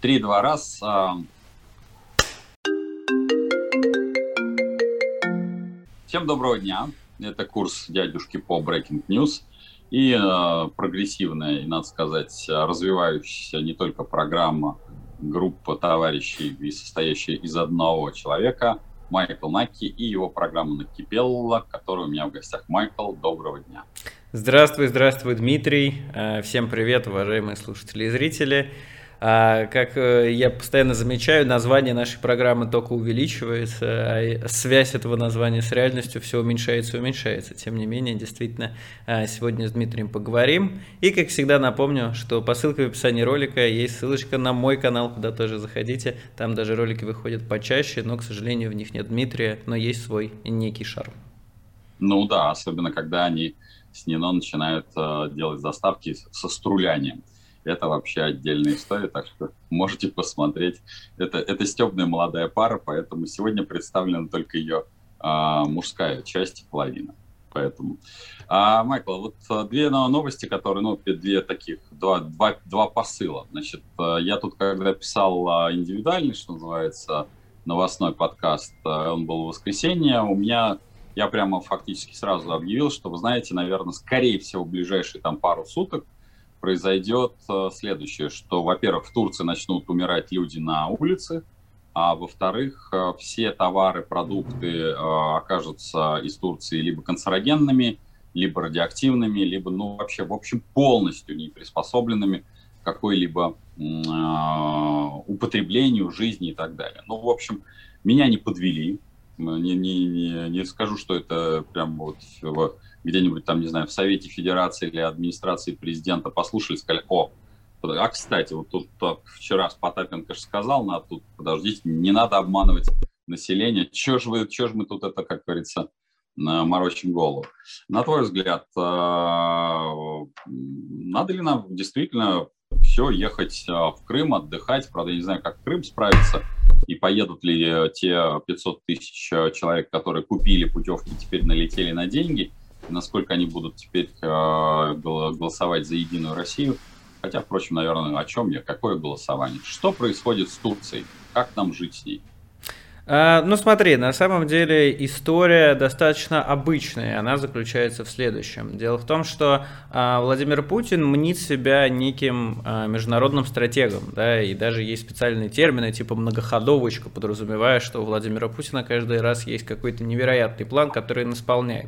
Три-два раз. А. Всем доброго дня. Это курс дядюшки по Breaking News и э, прогрессивная, надо сказать, развивающаяся не только программа, группа товарищей, состоящая из одного человека, Майкл Наки и его программа «Накипелла», которая у меня в гостях. Майкл, доброго дня. Здравствуй, здравствуй, Дмитрий. Э, всем привет, уважаемые слушатели и зрители. А, как э, я постоянно замечаю, название нашей программы только увеличивается, а связь этого названия с реальностью все уменьшается и уменьшается. Тем не менее, действительно, а, сегодня с Дмитрием поговорим. И, как всегда, напомню, что по ссылке в описании ролика есть ссылочка на мой канал, куда тоже заходите. Там даже ролики выходят почаще, но, к сожалению, в них нет Дмитрия, но есть свой некий шарм. Ну да, особенно когда они с Нино начинают э, делать заставки со струлянием это вообще отдельная история, так что можете посмотреть. Это, это стебная молодая пара, поэтому сегодня представлена только ее а, мужская часть, половина. Поэтому. А, Майкл, вот а, две новости, которые, ну, две таких, два, два, два посыла. Значит, а, я тут, когда писал а, индивидуальный, что называется, новостной подкаст, он был в воскресенье, у меня я прямо фактически сразу объявил, что, вы знаете, наверное, скорее всего, в ближайшие там пару суток произойдет э, следующее, что, во-первых, в Турции начнут умирать люди на улице, а во-вторых, э, все товары, продукты э, окажутся из Турции либо канцерогенными, либо радиоактивными, либо, ну, вообще, в общем, полностью не приспособленными к какой-либо употреблению жизни и так далее. Ну, в общем, меня не подвели, не, не, не, не скажу, что это прям вот где-нибудь там, не знаю, в Совете Федерации или администрации президента послушали, сказали, о, а, кстати, вот тут так, вчера Потапенко же сказал, надо тут, подождите, не надо обманывать население. Чего же, вы, чё ж мы тут это, как говорится, морочим голову? На твой взгляд, а, надо ли нам действительно все ехать а, в Крым, отдыхать? Правда, я не знаю, как Крым справится, и поедут ли те 500 тысяч человек, которые купили путевки, теперь налетели на деньги – насколько они будут теперь э, голосовать за Единую Россию. Хотя, впрочем, наверное, о чем я, какое голосование? Что происходит с Турцией? Как нам жить с ней? А, ну смотри, на самом деле история достаточно обычная, она заключается в следующем. Дело в том, что а, Владимир Путин мнит себя неким международным стратегом, да, и даже есть специальные термины типа многоходовочка, подразумевая, что у Владимира Путина каждый раз есть какой-то невероятный план, который он исполняет.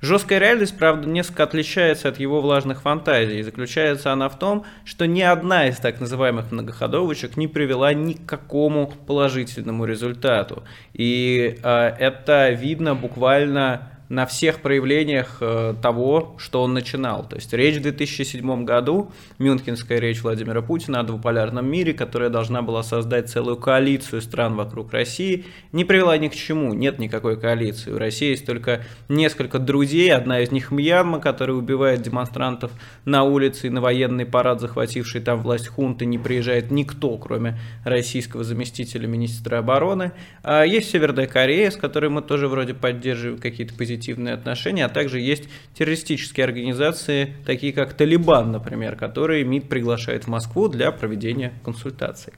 Жесткая реальность, правда, несколько отличается от его влажных фантазий. Заключается она в том, что ни одна из так называемых многоходовочек не привела ни к какому положительному результату. И э, это видно буквально на всех проявлениях э, того, что он начинал. То есть речь в 2007 году, Мюнхенская речь Владимира Путина о двуполярном мире, которая должна была создать целую коалицию стран вокруг России, не привела ни к чему, нет никакой коалиции. У России есть только несколько друзей, одна из них Мьянма, которая убивает демонстрантов на улице и на военный парад, захвативший там власть хунты, не приезжает никто, кроме российского заместителя министра обороны. А есть Северная Корея, с которой мы тоже вроде поддерживаем какие-то позитивные позитивные отношения, а также есть террористические организации, такие как Талибан, например, которые МИД приглашает в Москву для проведения консультаций.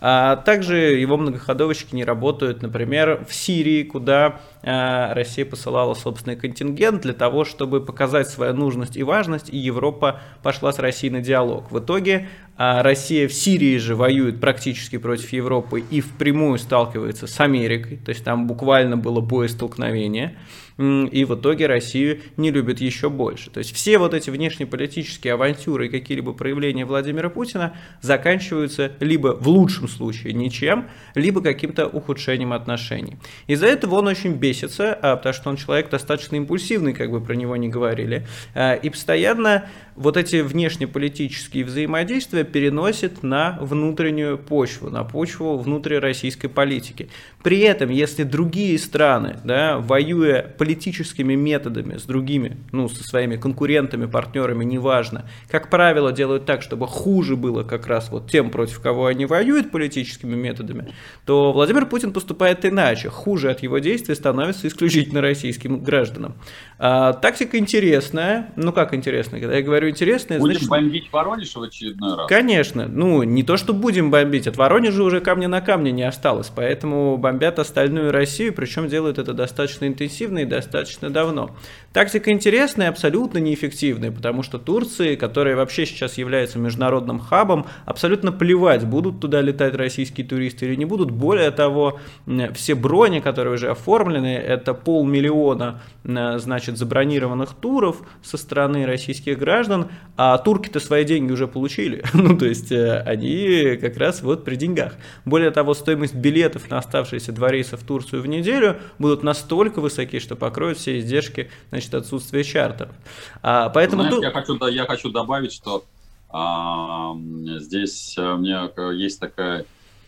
А также его многоходовочки не работают, например, в Сирии, куда Россия посылала собственный контингент для того, чтобы показать свою нужность и важность, и Европа пошла с Россией на диалог. В итоге а, Россия в Сирии же воюет практически против Европы и впрямую сталкивается с Америкой, то есть там буквально было боестолкновение и в итоге Россию не любят еще больше. То есть все вот эти внешнеполитические авантюры и какие-либо проявления Владимира Путина заканчиваются либо в лучшем случае ничем, либо каким-то ухудшением отношений. Из-за этого он очень бесится, а, потому что он человек достаточно импульсивный, как бы про него не говорили, а, и постоянно вот эти внешнеполитические взаимодействия переносит на внутреннюю почву, на почву внутрироссийской политики. При этом, если другие страны, да, воюя политическими методами с другими, ну, со своими конкурентами, партнерами, неважно, как правило, делают так, чтобы хуже было как раз вот тем, против кого они воюют политическими методами, то Владимир Путин поступает иначе. Хуже от его действий становится исключительно российским гражданам. А, тактика интересная. Ну, как интересная? Когда я говорю говорю интересное. Будем значит... бомбить Воронеж в очередной раз? Конечно. Ну, не то, что будем бомбить. От Воронежа уже камня на камне не осталось. Поэтому бомбят остальную Россию, причем делают это достаточно интенсивно и достаточно давно. Тактика интересная, абсолютно неэффективная, потому что Турции, которая вообще сейчас является международным хабом, абсолютно плевать, будут туда летать российские туристы или не будут. Более того, все брони, которые уже оформлены, это полмиллиона, значит, забронированных туров со стороны российских граждан, а турки-то свои деньги уже получили. ну, то есть, э, они как раз вот при деньгах. Более того, стоимость билетов на оставшиеся два рейса в Турцию в неделю будут настолько высоки, что покроют все издержки, значит, отсутствие чартеров. А, поэтому Знаешь, я, хочу, да, я хочу добавить, что а, здесь у меня есть такая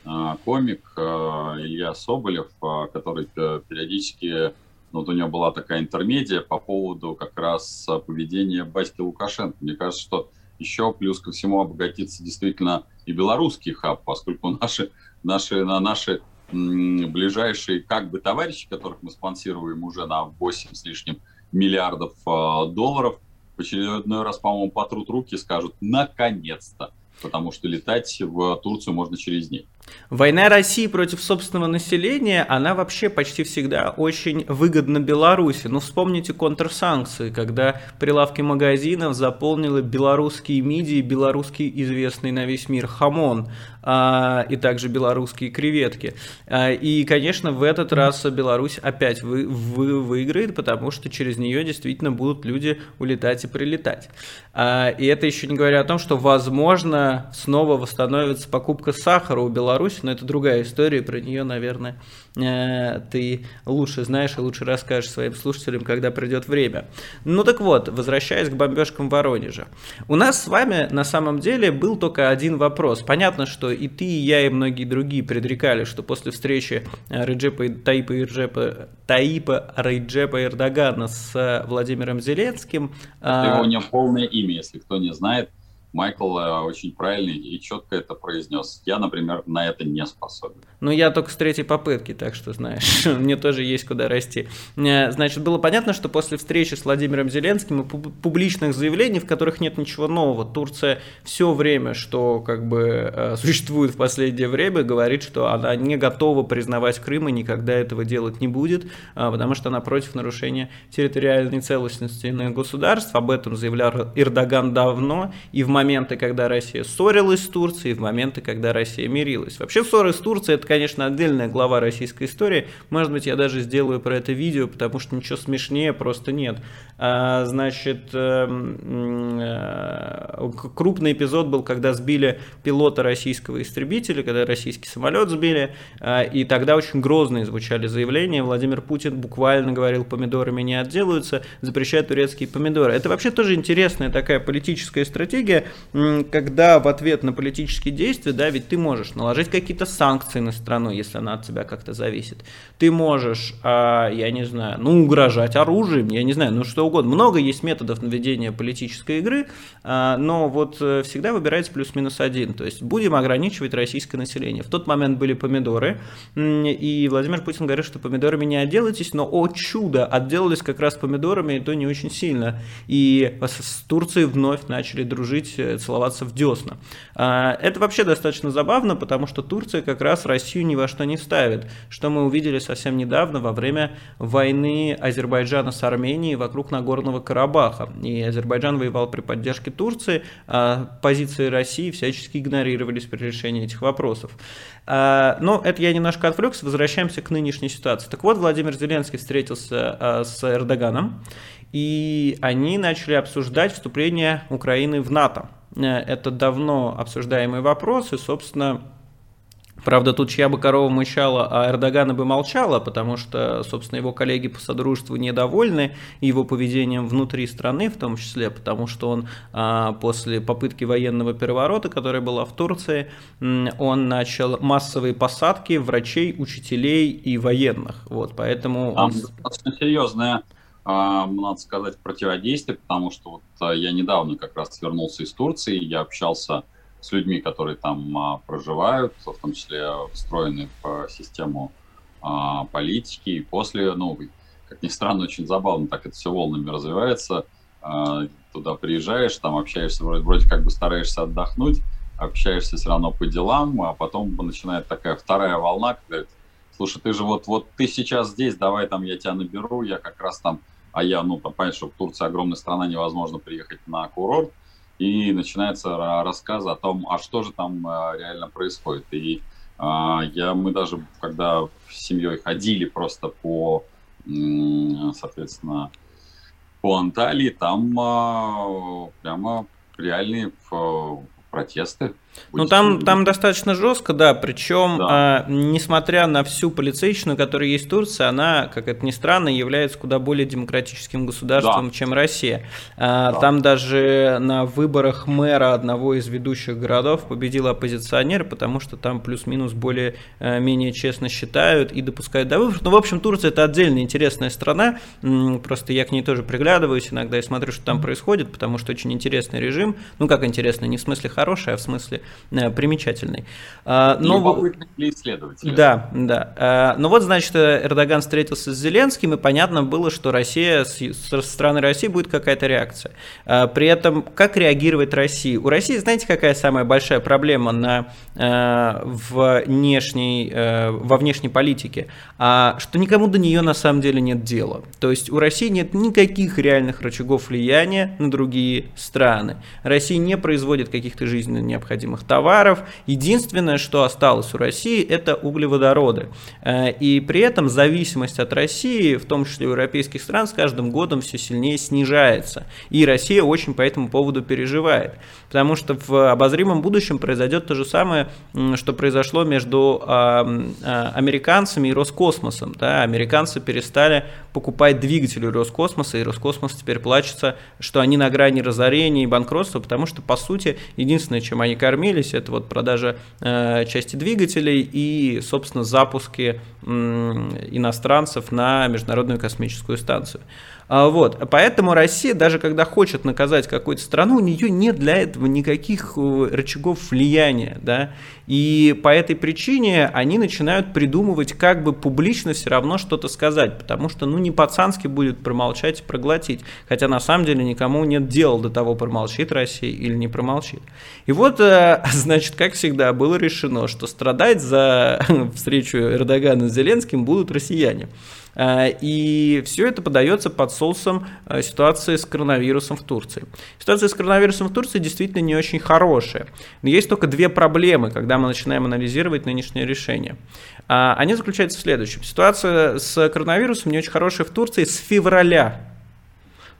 а, комик а, Илья Соболев, а, который периодически, вот у него была такая интермедия по поводу как раз поведения батьки Лукашенко. Мне кажется, что еще плюс ко всему обогатится действительно и белорусский хаб, поскольку наши, наши, на наши ближайшие как бы товарищи, которых мы спонсируем уже на 8 с лишним миллиардов а, долларов. В очередной раз, по-моему, потрут руки и скажут «наконец-то», потому что летать в Турцию можно через них. Война России против собственного населения, она вообще почти всегда очень выгодна Беларуси. Ну, вспомните контрсанкции, когда прилавки магазинов заполнили белорусские мидии, белорусский известный на весь мир хамон, а, и также белорусские креветки. А, и, конечно, в этот раз Беларусь опять вы, вы, выиграет, потому что через нее действительно будут люди улетать и прилетать. А, и это еще не говоря о том, что, возможно, снова восстановится покупка сахара у Беларуси Беларуси, но это другая история, про нее, наверное, э, ты лучше знаешь и лучше расскажешь своим слушателям, когда придет время. Ну так вот, возвращаясь к бомбежкам Воронежа. У нас с вами на самом деле был только один вопрос. Понятно, что и ты, и я, и многие другие предрекали, что после встречи э, Реджепа, Таипа, Реджепа, Таипа Реджепа Эрдогана с Владимиром Зеленским... Это его не полное имя, если кто не знает. Майкл э, очень правильно и четко это произнес. Я, например, на это не способен. Ну, я только с третьей попытки, так что, знаешь, мне тоже есть куда расти. Э, значит, было понятно, что после встречи с Владимиром Зеленским и публичных заявлений, в которых нет ничего нового, Турция все время, что как бы э, существует в последнее время, говорит, что она не готова признавать Крым и никогда этого делать не будет, потому что она против нарушения территориальной целостности государств. Об этом заявлял Эрдоган давно, и в моменты, когда Россия ссорилась с Турцией, в моменты, когда Россия мирилась. Вообще ссоры с Турцией это, конечно, отдельная глава российской истории. Может быть, я даже сделаю про это видео, потому что ничего смешнее просто нет. А, значит, эм, э, крупный эпизод был, когда сбили пилота российского истребителя, когда российский самолет сбили, э, и тогда очень грозные звучали заявления. Владимир Путин буквально говорил, помидорами не отделаются, запрещает турецкие помидоры. Это вообще тоже интересная такая политическая стратегия, когда в ответ на политические действия, да, ведь ты можешь наложить какие-то санкции на страну, если она от тебя как-то зависит. Ты можешь, а, я не знаю, ну, угрожать оружием, я не знаю, ну, что угодно. Много есть методов наведения политической игры, а, но вот э, всегда выбирается плюс-минус один. То есть будем ограничивать российское население. В тот момент были помидоры, и Владимир Путин говорит, что помидорами не отделайтесь, но, о чудо, отделались как раз помидорами, и то не очень сильно. И с Турцией вновь начали дружить Э, целоваться в десна. А, это вообще достаточно забавно, потому что Турция как раз Россию ни во что не ставит, что мы увидели совсем недавно во время войны Азербайджана с Арменией вокруг Нагорного Карабаха. И Азербайджан воевал при поддержке Турции, а позиции России всячески игнорировались при решении этих вопросов. А, но это я немножко отвлекся, возвращаемся к нынешней ситуации. Так вот, Владимир Зеленский встретился а, с Эрдоганом, и они начали обсуждать вступление Украины в НАТО. Э, это давно обсуждаемый вопрос, и, собственно, Правда, тут чья бы корова мычала, а Эрдогана бы молчала, потому что, собственно, его коллеги по содружеству недовольны его поведением внутри страны, в том числе, потому что он а, после попытки военного переворота, которая была в Турции, он начал массовые посадки врачей, учителей и военных. Вот, поэтому... Там он... достаточно серьезная надо сказать, противодействие, потому что вот а, я недавно как раз вернулся из Турции, я общался с людьми, которые там а, проживают, в том числе встроены в систему политики, и после, ну, как ни странно, очень забавно, так это все волнами развивается. туда приезжаешь, там общаешься, вроде, вроде как бы стараешься отдохнуть, общаешься все равно по делам, а потом начинает такая вторая волна, когда слушай, ты же вот, вот ты сейчас здесь, давай там я тебя наберу, я как раз там, а я, ну, там, понятно, что в Турции огромная страна, невозможно приехать на курорт, и начинается рассказ о том, а что же там э, реально происходит. И а, я, мы даже, когда с семьей ходили просто по, соответственно, по Анталии, там а, прямо реальные протесты ну, там, там достаточно жестко, да, причем, да. А, несмотря на всю полицейщину, которая есть в Турции, она, как это ни странно, является куда более демократическим государством, да. чем Россия. А, да. Там даже на выборах мэра одного из ведущих городов победил оппозиционер, потому что там плюс-минус более-менее а, честно считают и допускают до выборов. Ну, в общем, Турция это отдельная интересная страна, просто я к ней тоже приглядываюсь иногда и смотрю, что там происходит, потому что очень интересный режим, ну, как интересный, не в смысле хороший, а в смысле Э, примечательный. А, но... для исследователя. Да, да. А, но вот, значит, Эрдоган встретился с Зеленским, и понятно было, что Россия, со стороны России будет какая-то реакция. А, при этом, как реагировать Россия? У России, знаете, какая самая большая проблема на, э, внешней, э, во внешней политике? Что никому до нее на самом деле нет дела. То есть у России нет никаких реальных рычагов влияния на другие страны. Россия не производит каких-то жизненно необходимых необходимых товаров. Единственное, что осталось у России, это углеводороды. Э, и при этом зависимость от России, в том числе европейских стран, с каждым годом все сильнее снижается. И Россия очень по этому поводу переживает. Потому что в обозримом будущем произойдет то же самое, что произошло между а, американцами и Роскосмосом. Да? Американцы перестали покупать двигатели Роскосмоса, и Роскосмос теперь плачется, что они на грани разорения и банкротства, потому что, по сути, единственное, чем они кормят, кормились, это вот продажа э, части двигателей и, собственно, запуски иностранцев на Международную космическую станцию. А, вот. Поэтому Россия, даже когда хочет наказать какую-то страну, у нее нет для этого никаких э, рычагов влияния. Да? И по этой причине они начинают придумывать, как бы публично все равно что-то сказать, потому что ну не пацански будет промолчать и проглотить. Хотя на самом деле никому нет дела до того, промолчит Россия или не промолчит. И вот, э, значит, как всегда, было решено, что страдать за встречу Эрдогана с Зеленским будут россияне. Э, и все это подается под соусом э, ситуации с коронавирусом в Турции. Ситуация с коронавирусом в Турции действительно не очень хорошая. Но есть только две проблемы, когда мы начинаем анализировать нынешнее решение. Э, они заключаются в следующем. Ситуация с коронавирусом не очень хорошая в Турции с февраля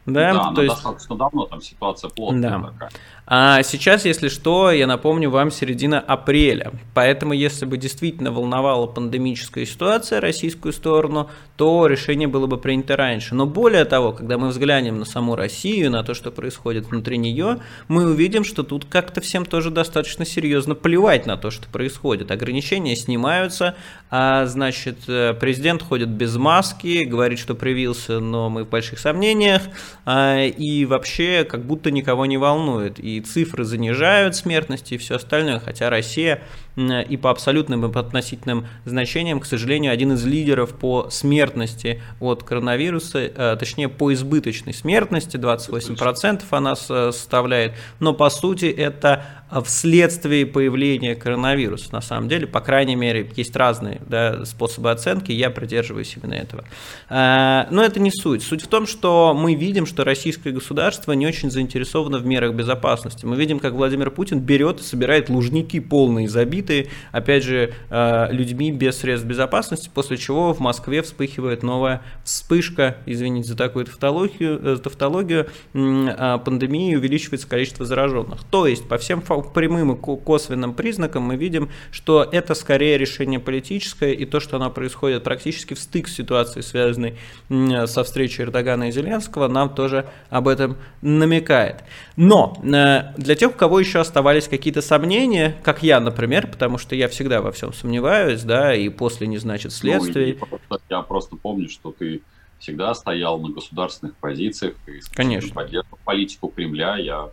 да, да то есть... достаточно давно там ситуация плотная да. такая. А сейчас, если что, я напомню вам середина апреля. Поэтому, если бы действительно волновала пандемическая ситуация российскую сторону, то решение было бы принято раньше. Но более того, когда мы взглянем на саму Россию, на то, что происходит внутри нее, мы увидим, что тут как-то всем тоже достаточно серьезно плевать на то, что происходит. Ограничения снимаются, а значит, э, президент ходит без маски, говорит, что привился, но мы в больших сомнениях, и вообще как будто никого не волнует. И цифры занижают смертность и все остальное, хотя Россия и по абсолютным и по относительным значениям, к сожалению, один из лидеров по смертности от коронавируса, э, точнее по избыточной смертности, 28% она составляет, но по сути это вследствие появления коронавируса. На самом деле, по крайней мере, есть разные да, способы оценки, я придерживаюсь именно этого. Э, но это не суть. Суть в том, что мы видим, что российское государство не очень заинтересовано в мерах безопасности. Мы видим, как Владимир Путин берет и собирает лужники полные забитые забиты, опять же, э, людьми без средств безопасности, после чего в Москве вспыхивает новая вспышка, извините за такую тавтологию, э, тавтологию а пандемии увеличивается количество зараженных. То есть, по всем прямым и косвенным признакам мы видим, что это скорее решение политическое, и то, что оно происходит практически в стык ситуации, связанной со встречей Эрдогана и Зеленского, нам тоже об этом намекает. Но э, для тех, у кого еще оставались какие-то сомнения, как я, например, потому что я всегда во всем сомневаюсь, да, и после не значит следствие. Ну, я просто помню, что ты всегда стоял на государственных позициях и Конечно. поддерживал политику Кремля. Я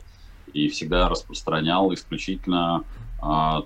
и всегда распространял исключительно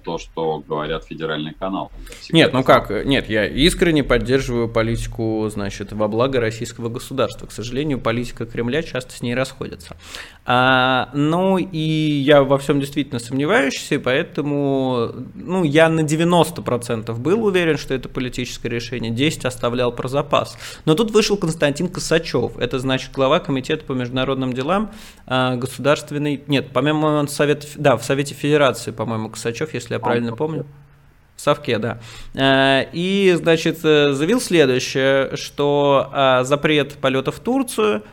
то, что говорят федеральный канал. Нет, ну как, нет, я искренне поддерживаю политику, значит, во благо российского государства. К сожалению, политика Кремля часто с ней расходится. А, ну и я во всем действительно сомневаюсь, и поэтому, ну, я на 90% был уверен, что это политическое решение, 10 оставлял про запас. Но тут вышел Константин Косачев, это значит глава комитета по международным делам а, государственный, нет, помимо он совет, да, в Совете Федерации, по-моему, Косачев Сачев, если я правильно помню. В Совке, да. Э, и, значит, э, заявил следующее, что э, запрет полета в Турцию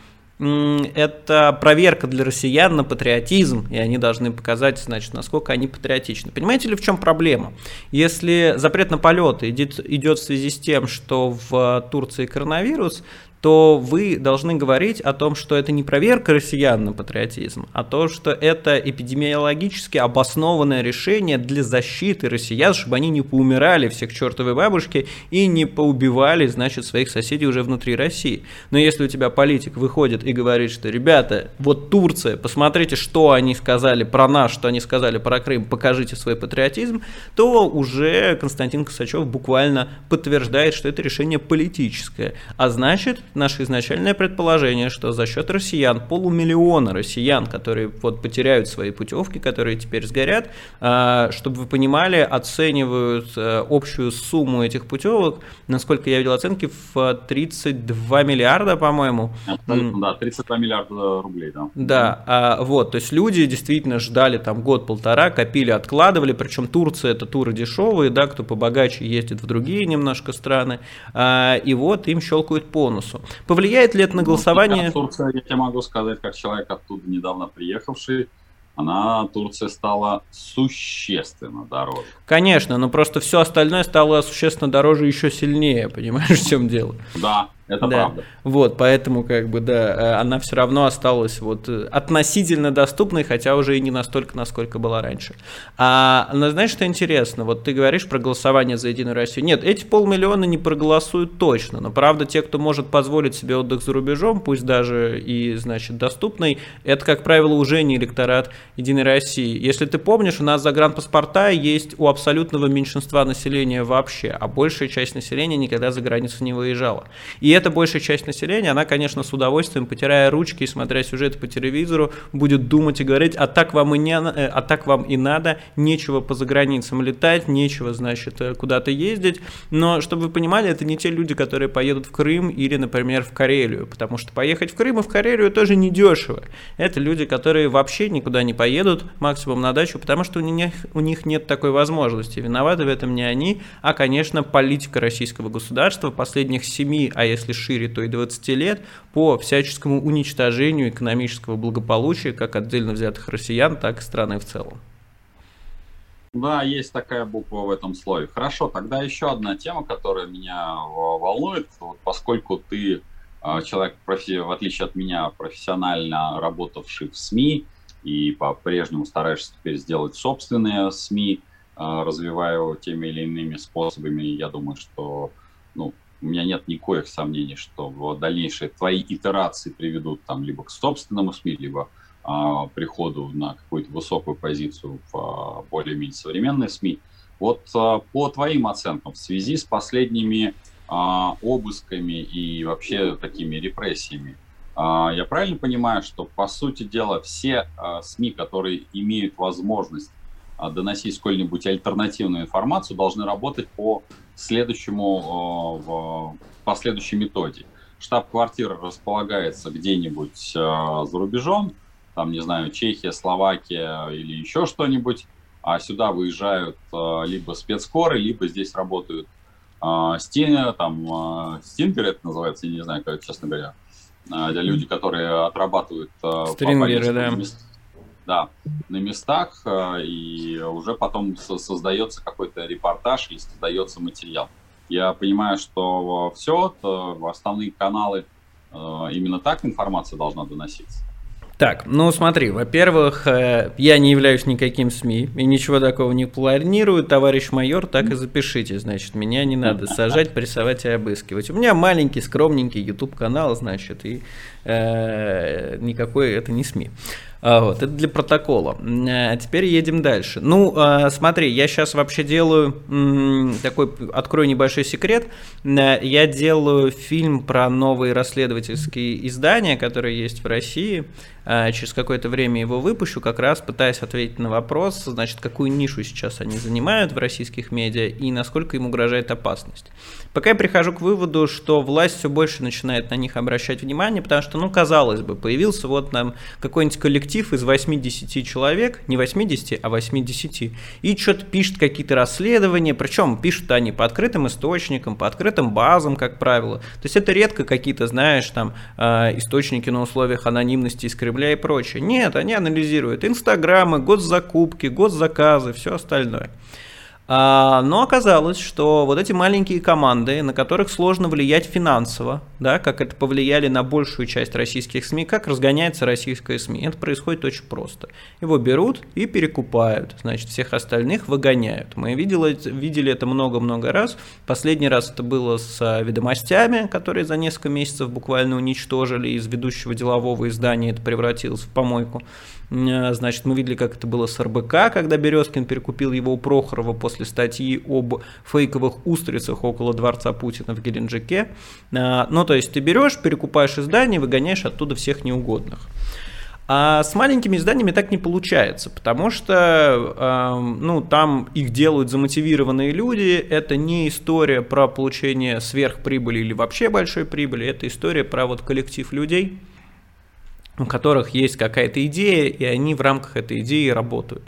это проверка для россиян на патриотизм, и они должны показать, значит, насколько они патриотичны. Понимаете ли, в чем проблема? Если запрет на полеты идет, идет в связи с тем, что в Турции коронавирус, то вы должны говорить о том, что это не проверка россиян на патриотизм, а то, что это эпидемиологически обоснованное решение для защиты россиян, чтобы они не поумирали всех чертовой бабушки и не поубивали, значит, своих соседей уже внутри России. Но если у тебя политик выходит и говорит, что, ребята, вот Турция, посмотрите, что они сказали про нас, что они сказали про Крым, покажите свой патриотизм, то уже Константин Косачев буквально подтверждает, что это решение политическое. А значит, наше изначальное предположение, что за счет россиян, полумиллиона россиян, которые вот потеряют свои путевки, которые теперь сгорят, а, чтобы вы понимали, оценивают э, общую сумму этих путевок, насколько я видел оценки, в 32 миллиарда, по-моему. Да, 32 миллиарда рублей, да. Да, а, вот, то есть люди действительно ждали там год-полтора, копили, откладывали, причем Турция это туры дешевые, да, кто побогаче ездит в другие немножко страны, а, и вот им щелкают по носу. Повлияет ли это на ну, голосование? Турция, я тебе могу сказать, как человек оттуда недавно приехавший, она, Турция, стала существенно дороже. Конечно, но просто все остальное стало существенно дороже еще сильнее, понимаешь, в чем дело? Да, это да. правда. Вот, поэтому, как бы, да, э, она все равно осталась вот э, относительно доступной, хотя уже и не настолько, насколько была раньше. А, но знаешь, что интересно? Вот ты говоришь про голосование за Единую Россию. Нет, эти полмиллиона не проголосуют точно, но, правда, те, кто может позволить себе отдых за рубежом, пусть даже и, значит, доступный, это, как правило, уже не электорат Единой России. Если ты помнишь, у нас загранпаспорта есть у абсолютного меньшинства населения вообще, а большая часть населения никогда за границу не выезжала. И эта большая часть населения, она, конечно, с удовольствием, потирая ручки и смотря сюжеты по телевизору, будет думать и говорить, а так вам и, не, э, а так вам и надо, нечего по заграницам летать, нечего, значит, э, куда-то ездить. Но, чтобы вы понимали, это не те люди, которые поедут в Крым или, например, в Карелию, потому что поехать в Крым и в Карелию тоже недешево. Это люди, которые вообще никуда не поедут, максимум на дачу, потому что у них, у них нет такой возможности. Виноваты в этом не они, а, конечно, политика российского государства последних семи, а если если шире, то и 20 лет, по всяческому уничтожению экономического благополучия как отдельно взятых россиян, так и страны в целом. Да, есть такая буква в этом слове. Хорошо, тогда еще одна тема, которая меня волнует, вот поскольку ты а, человек, в отличие от меня, профессионально работавший в СМИ и по-прежнему стараешься теперь сделать собственные СМИ, а, развивая его теми или иными способами, я думаю, что ну, у меня нет никаких сомнений, что дальнейшие твои итерации приведут там либо к собственному СМИ, либо а, приходу на какую-то высокую позицию в а, более-менее современные СМИ. Вот а, по твоим оценкам, в связи с последними а, обысками и вообще такими репрессиями, а, я правильно понимаю, что по сути дела все а, СМИ, которые имеют возможность доносить сколь-нибудь альтернативную информацию, должны работать по следующему, э, по следующей методе. Штаб-квартира располагается где-нибудь э, за рубежом, там, не знаю, Чехия, Словакия или еще что-нибудь, а сюда выезжают э, либо спецкоры, либо здесь работают стены, там, стингеры это называется, я не знаю, как, честно говоря, люди, которые отрабатывают Стрингеры, да да, на местах, э, и уже потом создается какой-то репортаж или создается материал. Я понимаю, что все, основные каналы, э, именно так информация должна доноситься. Так, ну смотри, во-первых, э, я не являюсь никаким СМИ и ничего такого не планирую, товарищ майор, так и запишите, значит, меня не надо сажать, прессовать и обыскивать. У меня маленький, скромненький YouTube канал, значит, и э, никакой это не СМИ. А, вот, это для протокола. А теперь едем дальше. Ну, а, смотри, я сейчас вообще делаю такой, открою небольшой секрет. Я делаю фильм про новые расследовательские издания, которые есть в России. Через какое-то время его выпущу, как раз пытаясь ответить на вопрос, значит, какую нишу сейчас они занимают в российских медиа и насколько им угрожает опасность. Пока я прихожу к выводу, что власть все больше начинает на них обращать внимание, потому что, ну, казалось бы, появился вот нам какой-нибудь коллектив из 80 человек, не 80, а 80, и что-то пишет какие-то расследования, причем пишут они по открытым источникам, по открытым базам, как правило. То есть это редко какие-то, знаешь, там, а, источники на условиях анонимности и Кремля и прочее. Нет, они анализируют инстаграмы, госзакупки, госзаказы, все остальное. А, но оказалось, что вот эти маленькие команды, на которых сложно влиять финансово, да, как это повлияли на большую часть российских СМИ, как разгоняется российская СМИ, это происходит очень просто. Его берут и перекупают, значит, всех остальных выгоняют. Мы видели, видели это много-много раз. Последний раз это было с ведомостями, которые за несколько месяцев буквально уничтожили из ведущего делового издания, это превратилось в помойку. Э, значит, мы видели, как это было с РБК, когда Березкин перекупил его у Прохорова после статьи об фейковых устрицах около дворца Путина в Геленджике. Ну, то есть ты берешь, перекупаешь издание, выгоняешь оттуда всех неугодных. А с маленькими изданиями так не получается, потому что э, ну, там их делают замотивированные люди. Это не история про получение сверхприбыли или вообще большой прибыли, это история про вот коллектив людей, у которых есть какая-то идея, и они в рамках этой идеи работают.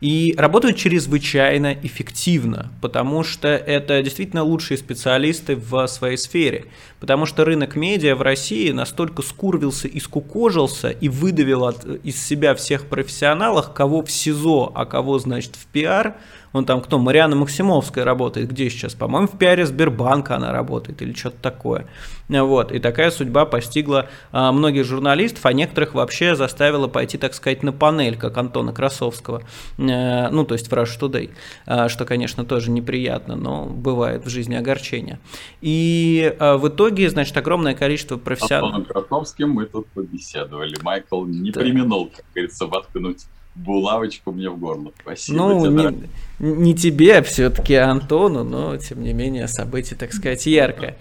И работают чрезвычайно эффективно, потому что это действительно лучшие специалисты в своей сфере. Потому что рынок медиа в России настолько скурвился и скукожился и выдавил от, из себя всех профессионалов, кого в СИЗО, а кого, значит, в пиар – он там кто, Мариана Максимовская работает, где сейчас? По-моему, в пиаре Сбербанка она работает или что-то такое. Вот, и такая судьба постигла а, многих журналистов, а некоторых вообще заставила пойти, так сказать, на панель, как Антона Красовского, а, ну, то есть в Rush Today, а, что, конечно, тоже неприятно, но бывает в жизни огорчение. И а, в итоге, значит, огромное количество профессионалов... Антоном Красовским мы тут побеседовали. Майкл не да. применил, как говорится, воткнуть булавочку мне в горло. Спасибо ну, тебе, не, не тебе, а все-таки Антону, но, тем не менее, событие, так сказать, яркое.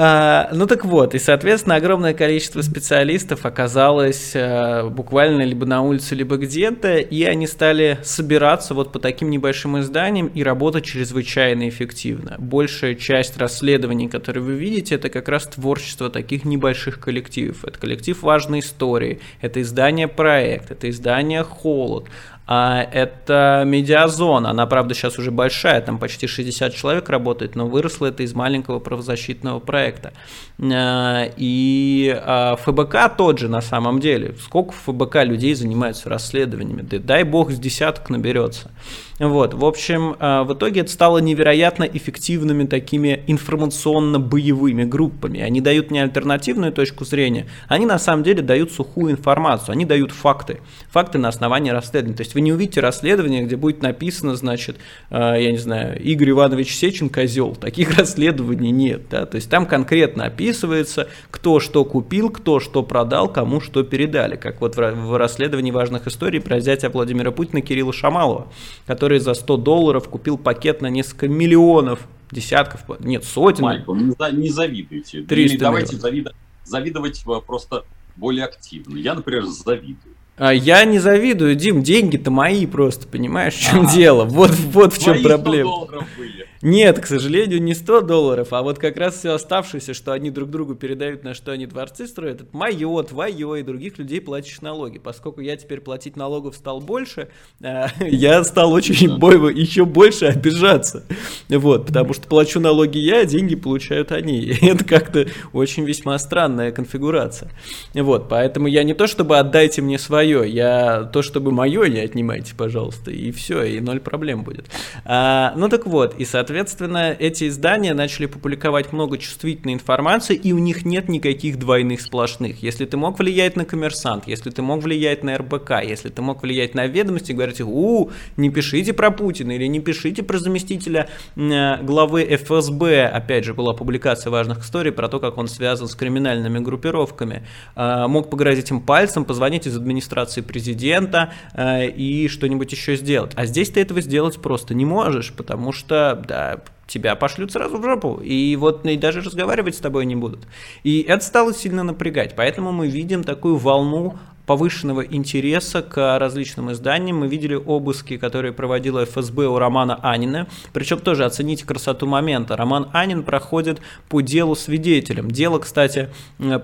А, ну так вот, и, соответственно, огромное количество специалистов оказалось а, буквально либо на улице, либо где-то, и они стали собираться вот по таким небольшим изданиям и работать чрезвычайно эффективно. Большая часть расследований, которые вы видите, это как раз творчество таких небольших коллективов. Это коллектив важной истории, это издание «Проект», это издание «Холод», это медиазона. Она, правда, сейчас уже большая, там почти 60 человек работает, но выросла это из маленького правозащитного проекта. Э, и а, ФБК тот же на самом деле. Сколько ФБК людей занимаются расследованиями? Да дай бог с десяток наберется. Вот, в общем, э, в итоге это стало невероятно эффективными такими информационно-боевыми группами. Они дают не альтернативную точку зрения, они на самом деле дают сухую информацию, они дают факты. Факты на основании расследования. То есть вы не увидите расследование, где будет написано, значит, э, я не знаю, Игорь Иванович Сечин козел. Таких расследований нет. Да? То есть там конкретно описывается, кто что купил, кто что продал, кому что передали. Как вот в расследовании важных историй про взятие Владимира Путина Кирилла Шамалова, который за 100 долларов купил пакет на несколько миллионов десятков, нет, сотен. Майкл, не, не завидуйте. 300 давайте завидовать, завидовать просто более активно. Я, например, завидую. А я не завидую, Дим, деньги-то мои просто, понимаешь, в чем а, дело? Вот, вот в чем проблема. Нет, к сожалению, не 100 долларов, а вот как раз все оставшееся, что они друг другу передают, на что они дворцы строят, это мое, твое и других людей платишь налоги. Поскольку я теперь платить налогов стал больше, э, я стал очень бойво, еще больше обижаться. Вот, потому что плачу налоги я, а деньги получают они. И это как-то очень весьма странная конфигурация. Вот, поэтому я не то, чтобы отдайте мне свое, я то, чтобы мое не отнимайте, пожалуйста, и все, и ноль проблем будет. А, ну так вот, и соответственно, Соответственно, эти издания начали публиковать много чувствительной информации, и у них нет никаких двойных сплошных. Если ты мог влиять на коммерсант, если ты мог влиять на РБК, если ты мог влиять на ведомости, говорить, у, не пишите про Путина или не пишите про заместителя э, главы ФСБ. Опять же, была публикация важных историй про то, как он связан с криминальными группировками. Э, мог погрозить им пальцем, позвонить из администрации администрации президента э, и что-нибудь еще сделать. А здесь ты этого сделать просто не можешь, потому что, да, тебя пошлют сразу в жопу, и вот и даже разговаривать с тобой не будут. И это стало сильно напрягать, поэтому мы видим такую волну повышенного интереса к различным изданиям. Мы видели обыски, которые проводила ФСБ у Романа Анина. Причем тоже оцените красоту момента. Роман Анин проходит по делу свидетелем. Дело, кстати,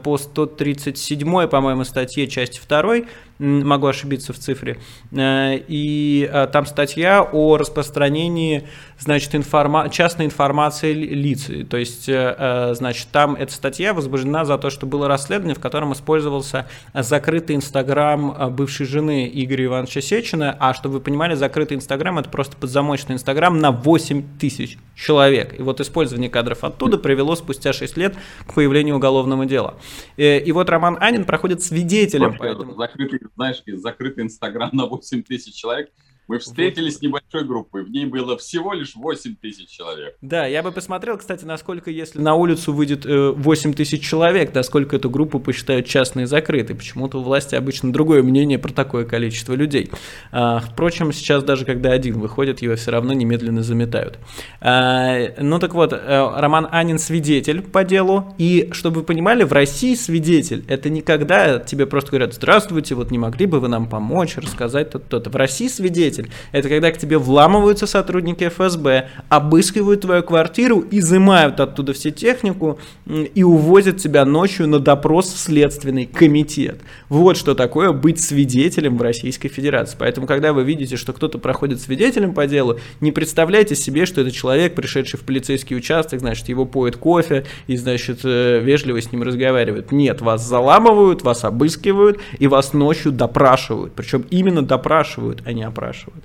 по 137, по-моему, статье части 2 могу ошибиться в цифре. Э, и э, там статья о распространении, значит, информа частной информации лиц. То есть, э, значит, там эта статья возбуждена за то, что было расследование, в котором использовался закрытый инстаграм бывшей жены Игоря Ивановича Сечина. А чтобы вы понимали, закрытый инстаграм – это просто подзамочный инстаграм на 8 тысяч человек. И вот использование кадров оттуда привело спустя 6 лет к появлению уголовного дела. И вот Роман Анин проходит свидетелем. Поэтому... Закрытый знаешь, закрытый Инстаграм на 8 тысяч человек, мы встретились с небольшой группой, в ней было всего лишь 8 тысяч человек. Да, я бы посмотрел, кстати, насколько, если на улицу выйдет 8 э, тысяч человек, насколько эту группу посчитают частной и закрытой. Почему-то у власти обычно другое мнение про такое количество людей. А, впрочем, сейчас даже когда один выходит, его все равно немедленно заметают. А, ну так вот, э, Роман Анин свидетель по делу, и чтобы вы понимали, в России свидетель, это никогда тебе просто говорят, здравствуйте, вот не могли бы вы нам помочь, рассказать то-то. В России свидетель свидетель. Это когда к тебе вламываются сотрудники ФСБ, обыскивают твою квартиру, изымают оттуда все технику и увозят тебя ночью на допрос в Следственный комитет. Вот что такое быть свидетелем в Российской Федерации. Поэтому, когда вы видите, что кто-то проходит свидетелем по делу, не представляйте себе, что это человек, пришедший в полицейский участок, значит, его поет кофе и, значит, э, вежливо с ним разговаривают. Нет, вас заламывают, вас обыскивают и вас ночью допрашивают. Причем именно допрашивают, а не опрашивают спрашивают.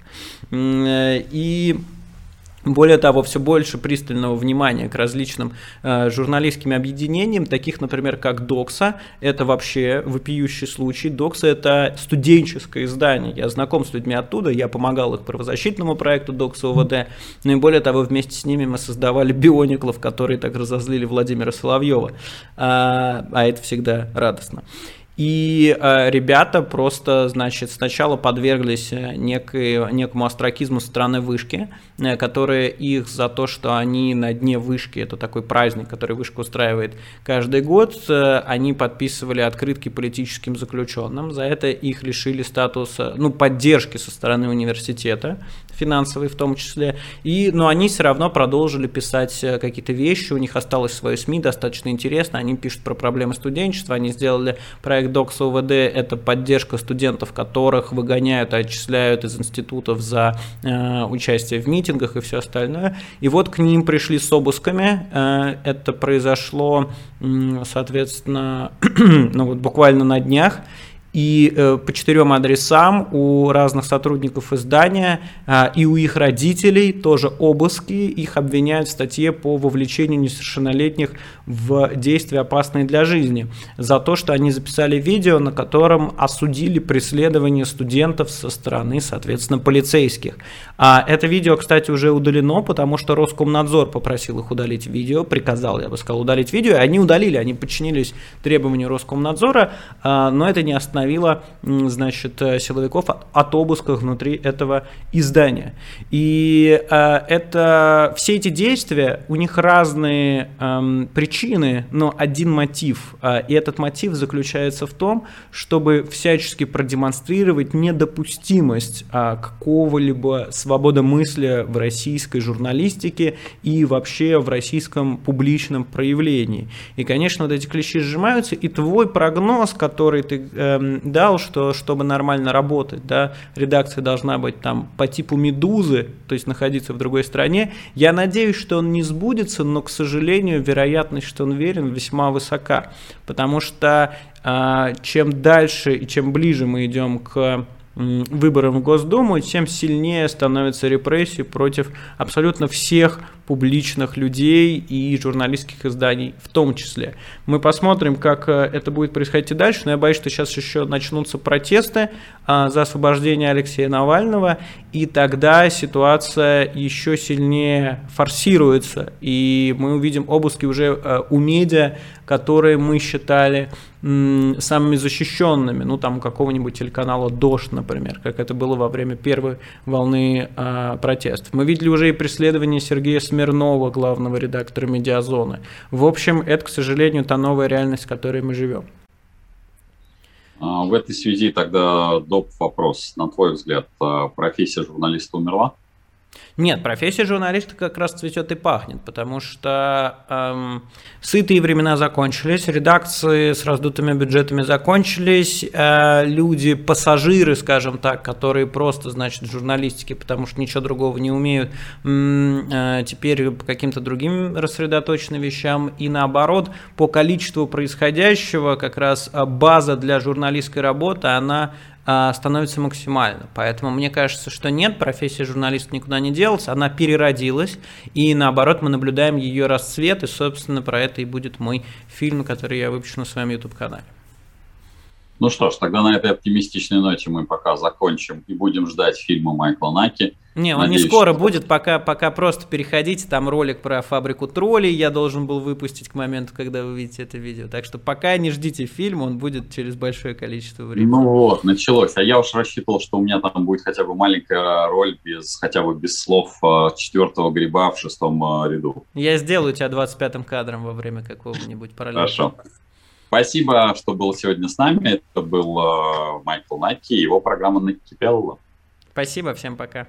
Э, и более того, все больше пристального внимания к различным э, журналистским объединениям, таких, например, как Докса. Это вообще вопиющий случай. Докса – это студенческое издание. Я знаком с людьми оттуда, я помогал их правозащитному проекту Докса ОВД. Ну и более того, вместе с ними мы создавали биониклов, которые так разозлили Владимира Соловьева. А, а это всегда радостно. И э, ребята просто, значит, сначала подверглись э, некой, некому астракизму со стороны вышки, э, которые их за то, что они на дне вышки, это такой праздник, который вышка устраивает каждый год, э, они подписывали открытки политическим заключенным. За это их лишили статуса, ну, поддержки со стороны университета финансовый в том числе. И, но они все равно продолжили писать э, какие-то вещи, у них осталось свое СМИ, достаточно интересно, они пишут про проблемы студенчества, они сделали проект Докс ОВД, это поддержка студентов, которых выгоняют, отчисляют из институтов за э, участие в митингах и все остальное. И вот к ним пришли с обысками, э, это произошло, соответственно, ну вот буквально на днях, и э, по четырем адресам у разных сотрудников издания э, и у их родителей тоже обыски. Их обвиняют в статье по вовлечению несовершеннолетних в действия, опасные для жизни, за то, что они записали видео, на котором осудили преследование студентов со стороны, соответственно, полицейских. А это видео, кстати, уже удалено, потому что Роскомнадзор попросил их удалить видео, приказал, я бы сказал, удалить видео, и они удалили, они подчинились требованию Роскомнадзора, э, но это не остановилось остановила, значит, э, силовиков от, от обысков внутри этого издания. И э, это все эти действия, у них разные э, причины, но один мотив. Э, и этот мотив заключается в том, чтобы всячески продемонстрировать недопустимость э, какого-либо свободомыслия в российской журналистике и вообще в российском публичном проявлении. И, конечно, вот эти клещи сжимаются, и твой прогноз, который ты э, дал, что чтобы нормально работать, да, редакция должна быть там по типу медузы, то есть находиться в другой стране. Я надеюсь, что он не сбудется, но, к сожалению, вероятность, что он верен, весьма высока, потому что а, чем дальше и чем ближе мы идем к выборам в Госдуму, тем сильнее становятся репрессии против абсолютно всех публичных людей и журналистских изданий в том числе. Мы посмотрим, как э, это будет происходить и дальше, но я боюсь, что сейчас еще начнутся протесты а, за освобождение Алексея Навального, и тогда ситуация еще сильнее форсируется, и мы увидим обыски уже а, у медиа, которые мы считали самыми защищенными, ну там какого-нибудь телеканала «Дождь», например, как это было во время первой волны э, протестов. Мы видели уже и преследование Сергея Смирнова, главного редактора «Медиазоны». В общем, это, к сожалению, та новая реальность, в которой мы живем. А, в этой связи тогда доп. вопрос. На твой взгляд, а, профессия журналиста умерла? Нет, профессия журналиста как раз цветет и пахнет, потому что эм, сытые времена закончились, редакции с раздутыми бюджетами закончились, э, люди, пассажиры, скажем так, которые просто, значит, в журналистике, потому что ничего другого не умеют, э, теперь по каким-то другим рассредоточенным вещам, и наоборот, по количеству происходящего, как раз э, база для журналистской работы, она становится максимально. Поэтому мне кажется, что нет, профессия журналиста никуда не делась, она переродилась, и наоборот мы наблюдаем ее расцвет, и, собственно, про это и будет мой фильм, который я выпущу на своем YouTube-канале. Ну что ж, тогда на этой оптимистичной ноте мы пока закончим и будем ждать фильма Майкла Наки. Не, он Надеюсь, не скоро что... будет, пока, пока просто переходите. Там ролик про фабрику троллей я должен был выпустить к моменту, когда вы видите это видео. Так что пока не ждите фильм, он будет через большое количество времени. Ну вот, началось. А я уж рассчитывал, что у меня там будет хотя бы маленькая роль без хотя бы без слов э, четвертого гриба в шестом э, ряду. Я сделаю тебя 25-м кадром во время какого-нибудь параллельного. Хорошо. Спасибо, что был сегодня с нами. Это был э, Майкл Наки и его программа «Накипелла». Спасибо, всем пока.